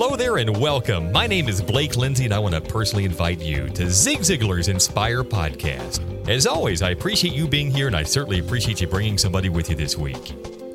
Hello there and welcome. My name is Blake Lindsay, and I want to personally invite you to Zig Ziglar's Inspire podcast. As always, I appreciate you being here, and I certainly appreciate you bringing somebody with you this week.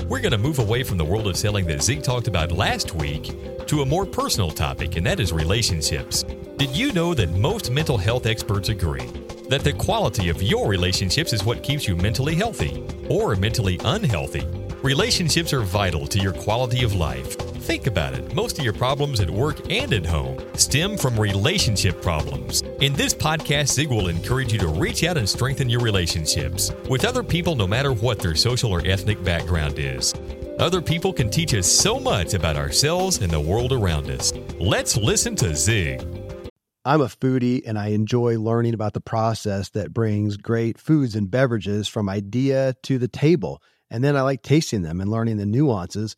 We're going to move away from the world of selling that Zig talked about last week to a more personal topic, and that is relationships. Did you know that most mental health experts agree that the quality of your relationships is what keeps you mentally healthy or mentally unhealthy? Relationships are vital to your quality of life. Think about it. Most of your problems at work and at home stem from relationship problems. In this podcast, Zig will encourage you to reach out and strengthen your relationships with other people, no matter what their social or ethnic background is. Other people can teach us so much about ourselves and the world around us. Let's listen to Zig. I'm a foodie and I enjoy learning about the process that brings great foods and beverages from idea to the table. And then I like tasting them and learning the nuances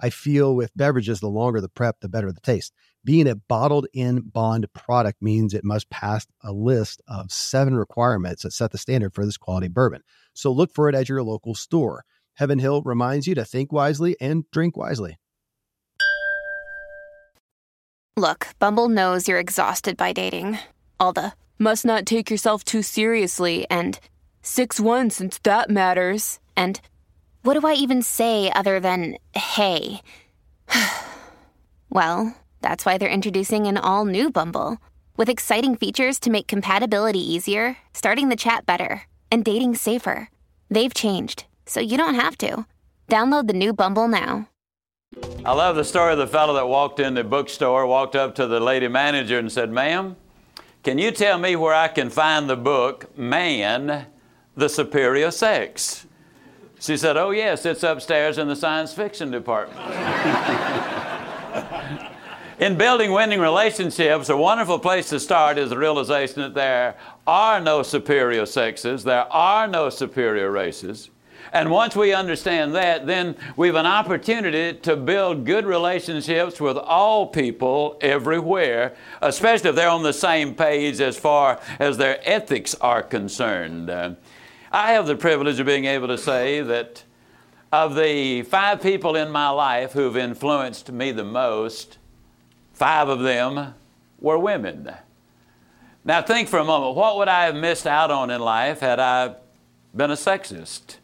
I feel with beverages, the longer the prep, the better the taste. Being a bottled in bond product means it must pass a list of seven requirements that set the standard for this quality bourbon. So look for it at your local store. Heaven Hill reminds you to think wisely and drink wisely. Look, Bumble knows you're exhausted by dating. All the must not take yourself too seriously and 6 1 since that matters. And what do I even say other than hey? well, that's why they're introducing an all new Bumble with exciting features to make compatibility easier, starting the chat better, and dating safer. They've changed, so you don't have to. Download the new Bumble now. I love the story of the fellow that walked in the bookstore, walked up to the lady manager and said, Ma'am, can you tell me where I can find the book, Man, the Superior Sex? She said, Oh, yes, it's upstairs in the science fiction department. in building winning relationships, a wonderful place to start is the realization that there are no superior sexes, there are no superior races. And once we understand that, then we have an opportunity to build good relationships with all people everywhere, especially if they're on the same page as far as their ethics are concerned. I have the privilege of being able to say that of the five people in my life who've influenced me the most, five of them were women. Now, think for a moment what would I have missed out on in life had I been a sexist?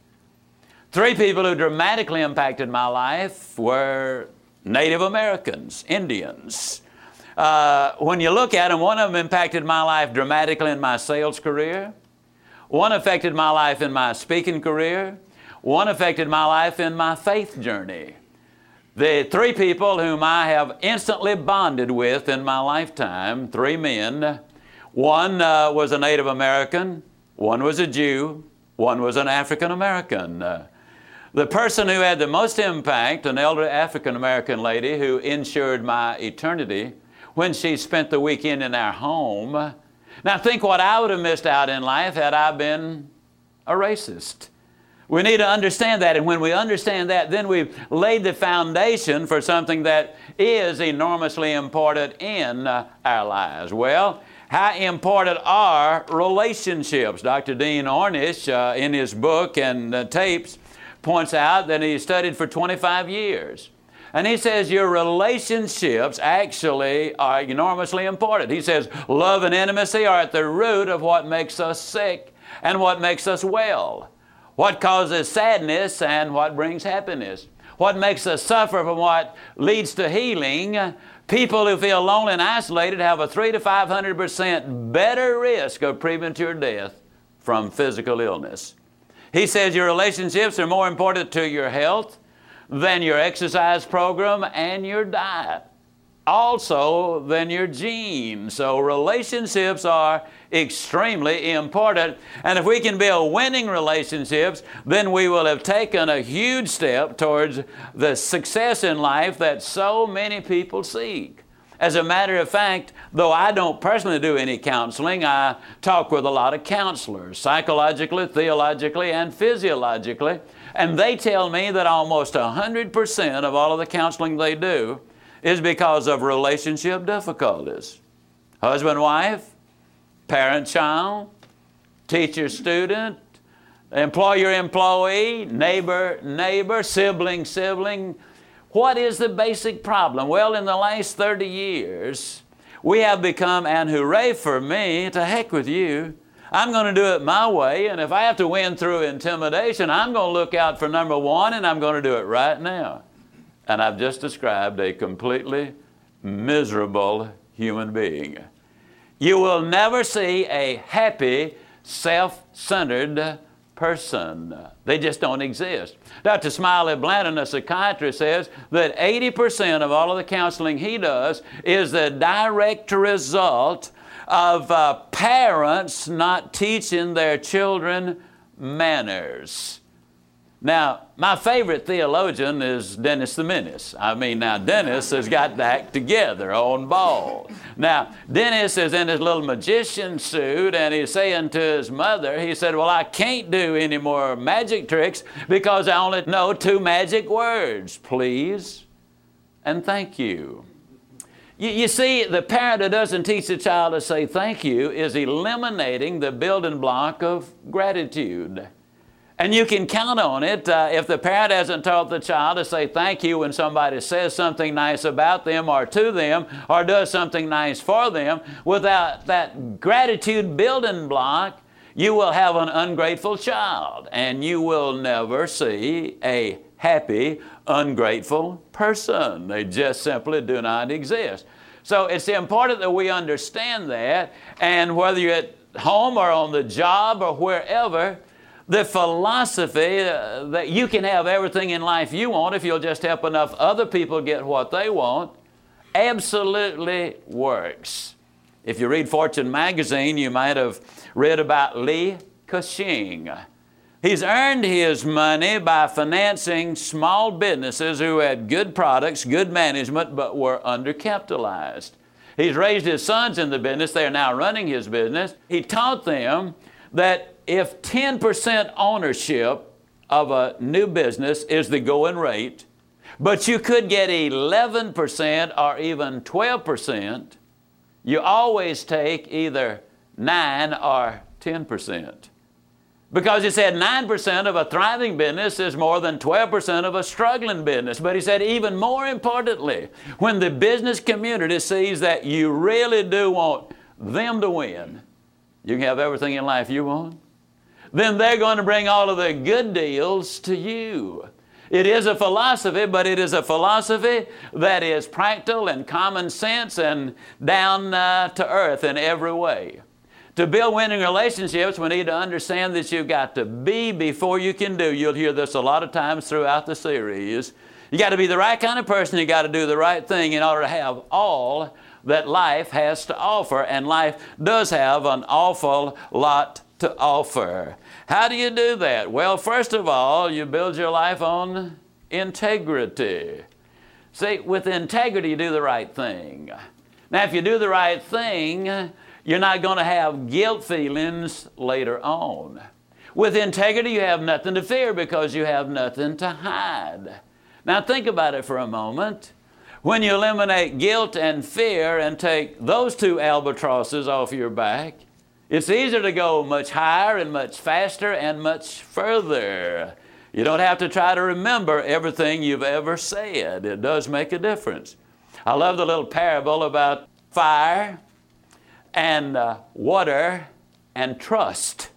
Three people who dramatically impacted my life were Native Americans, Indians. Uh, when you look at them, one of them impacted my life dramatically in my sales career. One affected my life in my speaking career. One affected my life in my faith journey. The three people whom I have instantly bonded with in my lifetime, three men, one uh, was a Native American, one was a Jew, one was an African American. Uh, the person who had the most impact, an elder African American lady who insured my eternity when she spent the weekend in our home. Now, think what I would have missed out in life had I been a racist. We need to understand that, and when we understand that, then we've laid the foundation for something that is enormously important in uh, our lives. Well, how important are relationships? Dr. Dean Ornish, uh, in his book and uh, tapes, points out that he studied for 25 years. And he says your relationships actually are enormously important. He says love and intimacy are at the root of what makes us sick and what makes us well, what causes sadness and what brings happiness, what makes us suffer from what leads to healing. People who feel lonely and isolated have a 3 to 500% better risk of premature death from physical illness. He says your relationships are more important to your health than your exercise program and your diet also than your genes. So relationships are extremely important. And if we can build winning relationships, then we will have taken a huge step towards the success in life that so many people seek. As a matter of fact, though I don't personally do any counseling, I talk with a lot of counselors, psychologically, theologically, and physiologically, and they tell me that almost 100% of all of the counseling they do is because of relationship difficulties. Husband, wife, parent, child, teacher, student, employer, employee, neighbor, neighbor, sibling, sibling. What is the basic problem? Well, in the last 30 years, we have become, and hooray for me, to heck with you. I'm going to do it my way, and if I have to win through intimidation, I'm going to look out for number one, and I'm going to do it right now. And I've just described a completely miserable human being. You will never see a happy, self centered person. They just don't exist. Dr. Smiley Blanton, a psychiatrist, says that 80% of all of the counseling he does is the direct result of uh, parents not teaching their children manners. Now, my favorite theologian is Dennis the Menace. I mean, now Dennis has got the act together on ball. Now, Dennis is in his little magician suit and he's saying to his mother, he said, Well, I can't do any more magic tricks because I only know two magic words please and thank you. You, you see, the parent who doesn't teach the child to say thank you is eliminating the building block of gratitude. And you can count on it uh, if the parent hasn't taught the child to say thank you when somebody says something nice about them or to them or does something nice for them. Without that gratitude building block, you will have an ungrateful child and you will never see a happy, ungrateful person. They just simply do not exist. So it's important that we understand that, and whether you're at home or on the job or wherever, the philosophy uh, that you can have everything in life you want if you'll just help enough other people get what they want absolutely works. If you read Fortune magazine, you might have read about Li Ka-shing. He's earned his money by financing small businesses who had good products, good management, but were undercapitalized. He's raised his sons in the business. They are now running his business. He taught them that if 10% ownership of a new business is the going rate, but you could get 11% or even 12%, you always take either 9 or 10%. Because he said 9% of a thriving business is more than 12% of a struggling business. But he said, even more importantly, when the business community sees that you really do want them to win, you can have everything in life you want then they're going to bring all of the good deals to you. It is a philosophy, but it is a philosophy that is practical and common sense and down uh, to earth in every way. To build winning relationships, we need to understand that you've got to be before you can do. You'll hear this a lot of times throughout the series. You got to be the right kind of person, you got to do the right thing in order to have all that life has to offer. And life does have an awful lot to offer. How do you do that? Well, first of all, you build your life on integrity. See, with integrity, you do the right thing. Now, if you do the right thing, you're not going to have guilt feelings later on. With integrity, you have nothing to fear because you have nothing to hide. Now, think about it for a moment. When you eliminate guilt and fear and take those two albatrosses off your back, it's easier to go much higher and much faster and much further. You don't have to try to remember everything you've ever said. It does make a difference. I love the little parable about fire and uh, water and trust.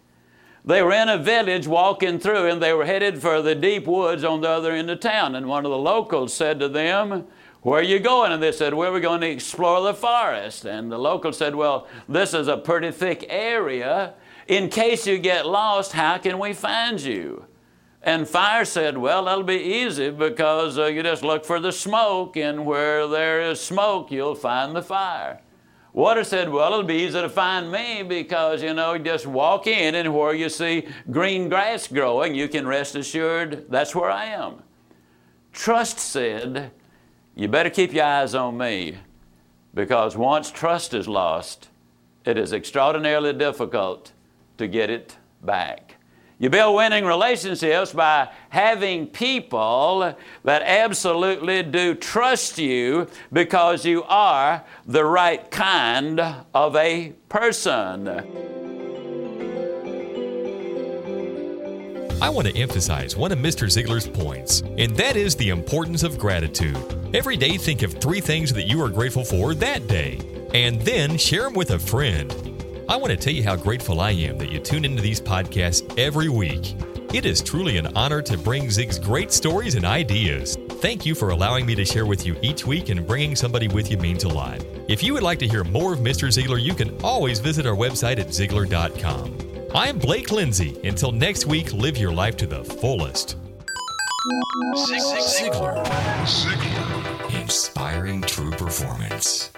they were in a village walking through and they were headed for the deep woods on the other end of town. And one of the locals said to them, Where are you going? And they said, we're going to explore the forest. And the local said, Well, this is a pretty thick area. In case you get lost, how can we find you? And Fire said, Well, that'll be easy because uh, you just look for the smoke, and where there is smoke, you'll find the fire. Water said, Well, it'll be easy to find me because, you know, just walk in and where you see green grass growing, you can rest assured that's where I am. Trust said, You better keep your eyes on me because once trust is lost, it is extraordinarily difficult to get it back. You build winning relationships by having people that absolutely do trust you because you are the right kind of a person. I want to emphasize one of Mr. Ziglar's points, and that is the importance of gratitude. Every day, think of three things that you are grateful for that day, and then share them with a friend. I want to tell you how grateful I am that you tune into these podcasts every week. It is truly an honor to bring Zig's great stories and ideas. Thank you for allowing me to share with you each week, and bringing somebody with you means a lot. If you would like to hear more of Mr. Ziglar, you can always visit our website at Ziglar.com. I'm Blake Lindsay. Until next week, live your life to the fullest. Ziglar. Ziglar. Inspiring true performance.